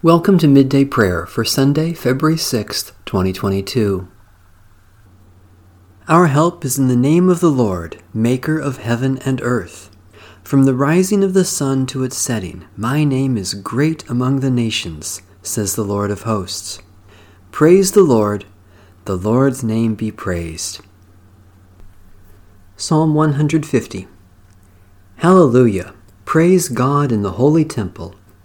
Welcome to Midday Prayer for Sunday, February 6th, 2022. Our help is in the name of the Lord, Maker of heaven and earth. From the rising of the sun to its setting, my name is great among the nations, says the Lord of hosts. Praise the Lord, the Lord's name be praised. Psalm 150 Hallelujah! Praise God in the holy temple.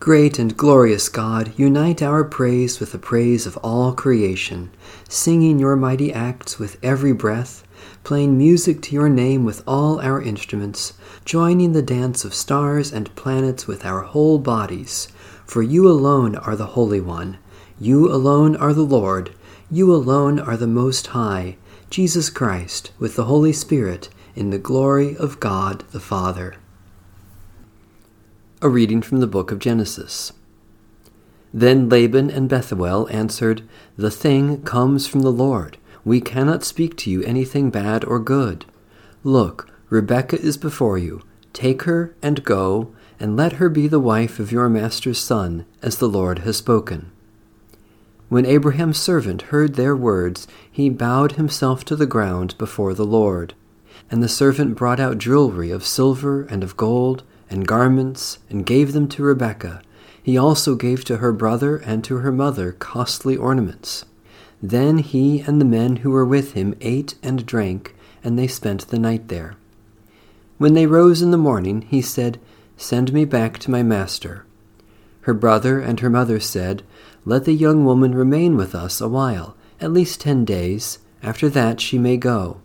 Great and glorious God, unite our praise with the praise of all creation, singing your mighty acts with every breath, playing music to your name with all our instruments, joining the dance of stars and planets with our whole bodies. For you alone are the Holy One, you alone are the Lord, you alone are the Most High, Jesus Christ, with the Holy Spirit, in the glory of God the Father. A reading from the book of Genesis. Then Laban and Bethuel answered, The thing comes from the Lord. We cannot speak to you anything bad or good. Look, Rebekah is before you. Take her and go, and let her be the wife of your master's son, as the Lord has spoken. When Abraham's servant heard their words, he bowed himself to the ground before the Lord. And the servant brought out jewelry of silver and of gold, and garments, and gave them to Rebekah. He also gave to her brother and to her mother costly ornaments. Then he and the men who were with him ate and drank, and they spent the night there. When they rose in the morning, he said, Send me back to my master. Her brother and her mother said, Let the young woman remain with us a while, at least ten days. After that she may go.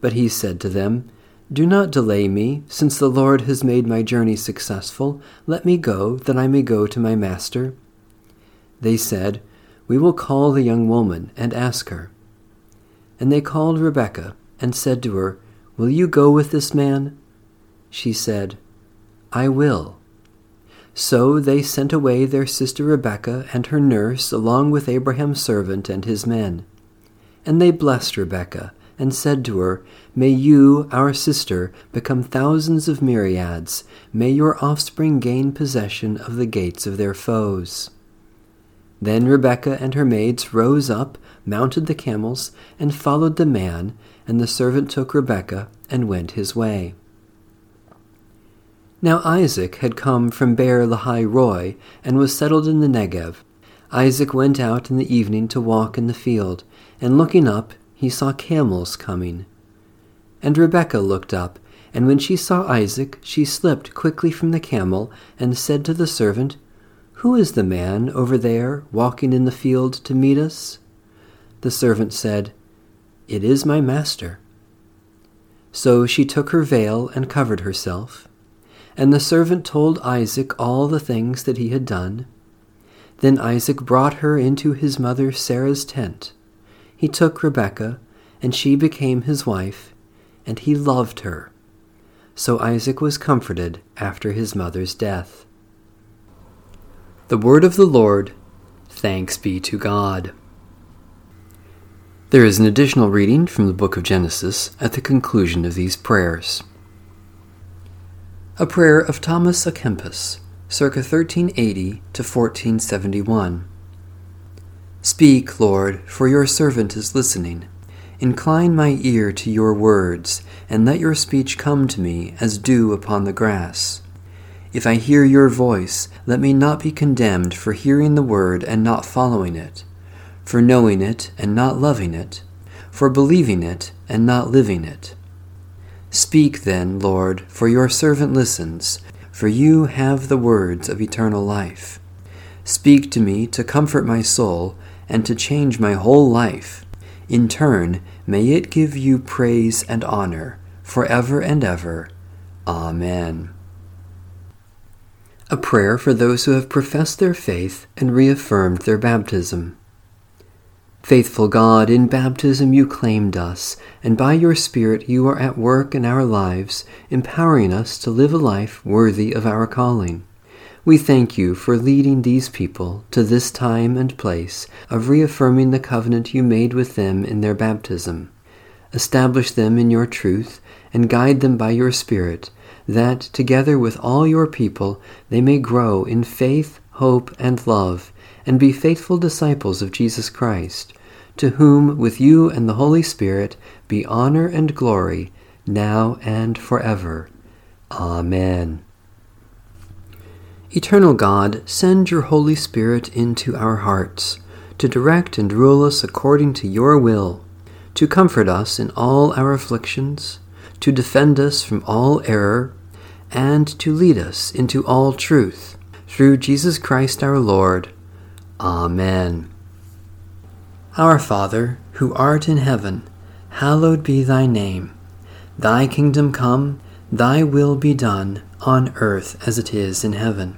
But he said to them, do not delay me, since the Lord has made my journey successful. Let me go, that I may go to my master. They said, We will call the young woman and ask her. And they called Rebekah and said to her, Will you go with this man? She said, I will. So they sent away their sister Rebekah and her nurse along with Abraham's servant and his men. And they blessed Rebekah and said to her, May you, our sister, become thousands of myriads. May your offspring gain possession of the gates of their foes. Then Rebekah and her maids rose up, mounted the camels, and followed the man, and the servant took Rebekah and went his way. Now Isaac had come from Beer Lahai Roi, and was settled in the Negev. Isaac went out in the evening to walk in the field, and looking up, he saw camels coming. And Rebekah looked up, and when she saw Isaac, she slipped quickly from the camel and said to the servant, Who is the man over there walking in the field to meet us? The servant said, It is my master. So she took her veil and covered herself. And the servant told Isaac all the things that he had done. Then Isaac brought her into his mother Sarah's tent he took Rebekah, and she became his wife, and he loved her. So Isaac was comforted after his mother's death. The word of the Lord. Thanks be to God. There is an additional reading from the book of Genesis at the conclusion of these prayers. A prayer of Thomas à Kempis, circa 1380 to 1471. Speak, Lord, for your servant is listening. Incline my ear to your words, and let your speech come to me as dew upon the grass. If I hear your voice, let me not be condemned for hearing the word and not following it, for knowing it and not loving it, for believing it and not living it. Speak then, Lord, for your servant listens, for you have the words of eternal life. Speak to me to comfort my soul and to change my whole life. In turn, may it give you praise and honor forever and ever. Amen. A prayer for those who have professed their faith and reaffirmed their baptism. Faithful God, in baptism you claimed us, and by your Spirit you are at work in our lives, empowering us to live a life worthy of our calling. We thank you for leading these people to this time and place of reaffirming the covenant you made with them in their baptism. Establish them in your truth and guide them by your Spirit, that, together with all your people, they may grow in faith, hope, and love, and be faithful disciples of Jesus Christ to whom, with you and the Holy Spirit, be honor and glory, now and forever. Amen. Eternal God, send your Holy Spirit into our hearts, to direct and rule us according to your will, to comfort us in all our afflictions, to defend us from all error, and to lead us into all truth, through Jesus Christ our Lord. Amen. Our Father, who art in heaven, hallowed be thy name. Thy kingdom come, thy will be done, on earth as it is in heaven.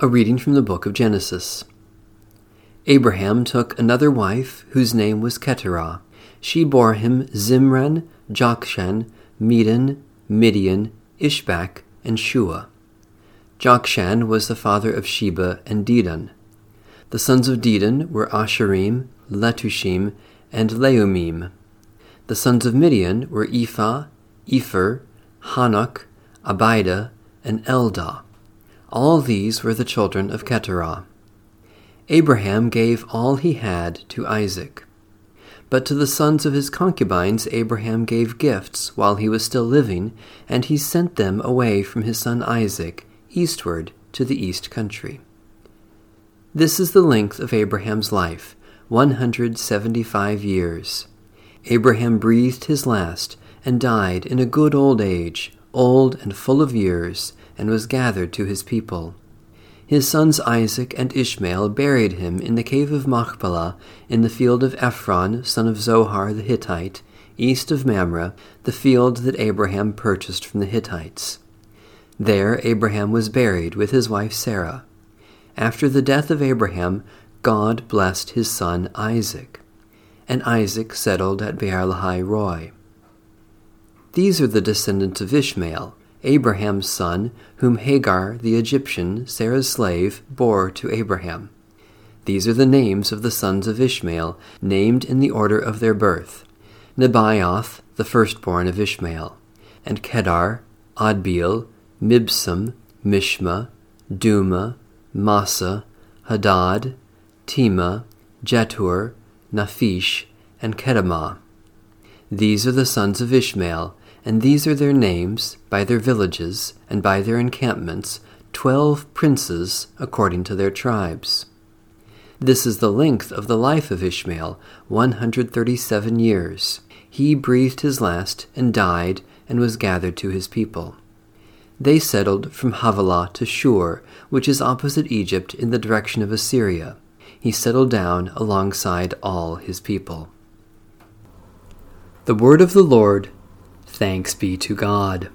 A reading from the book of Genesis. Abraham took another wife, whose name was Keturah. She bore him Zimran, Jokshan, Medan, Midian, Ishbak, and Shua. Jokshan was the father of Sheba and Dedan. The sons of Dedan were Asshurim, Letushim, and Leummim. The sons of Midian were Ephah, Epher, Hanoch, Abida, and Eldaah. All these were the children of Keturah. Abraham gave all he had to Isaac. But to the sons of his concubines Abraham gave gifts while he was still living, and he sent them away from his son Isaac eastward to the east country. This is the length of Abraham's life 175 years. Abraham breathed his last and died in a good old age, old and full of years, and was gathered to his people. His sons Isaac and Ishmael buried him in the cave of Machpelah in the field of Ephron, son of Zohar the Hittite, east of Mamre, the field that Abraham purchased from the Hittites. There Abraham was buried with his wife Sarah. After the death of Abraham, God blessed his son Isaac, and Isaac settled at Beer Lahai Roi. These are the descendants of Ishmael, Abraham's son, whom Hagar the Egyptian, Sarah's slave, bore to Abraham. These are the names of the sons of Ishmael, named in the order of their birth Nebaioth, the firstborn of Ishmael, and Kedar, Adbeel, Mibsam, Mishma, Dumah, Massa, Hadad, Tema, Jetur, Naphish, and Kedemah. These are the sons of Ishmael, and these are their names, by their villages, and by their encampments, twelve princes according to their tribes. This is the length of the life of Ishmael, one hundred thirty seven years. He breathed his last, and died, and was gathered to his people. They settled from Havilah to Shur, which is opposite Egypt in the direction of Assyria he settled down alongside all his people. The word of the Lord, thanks be to God.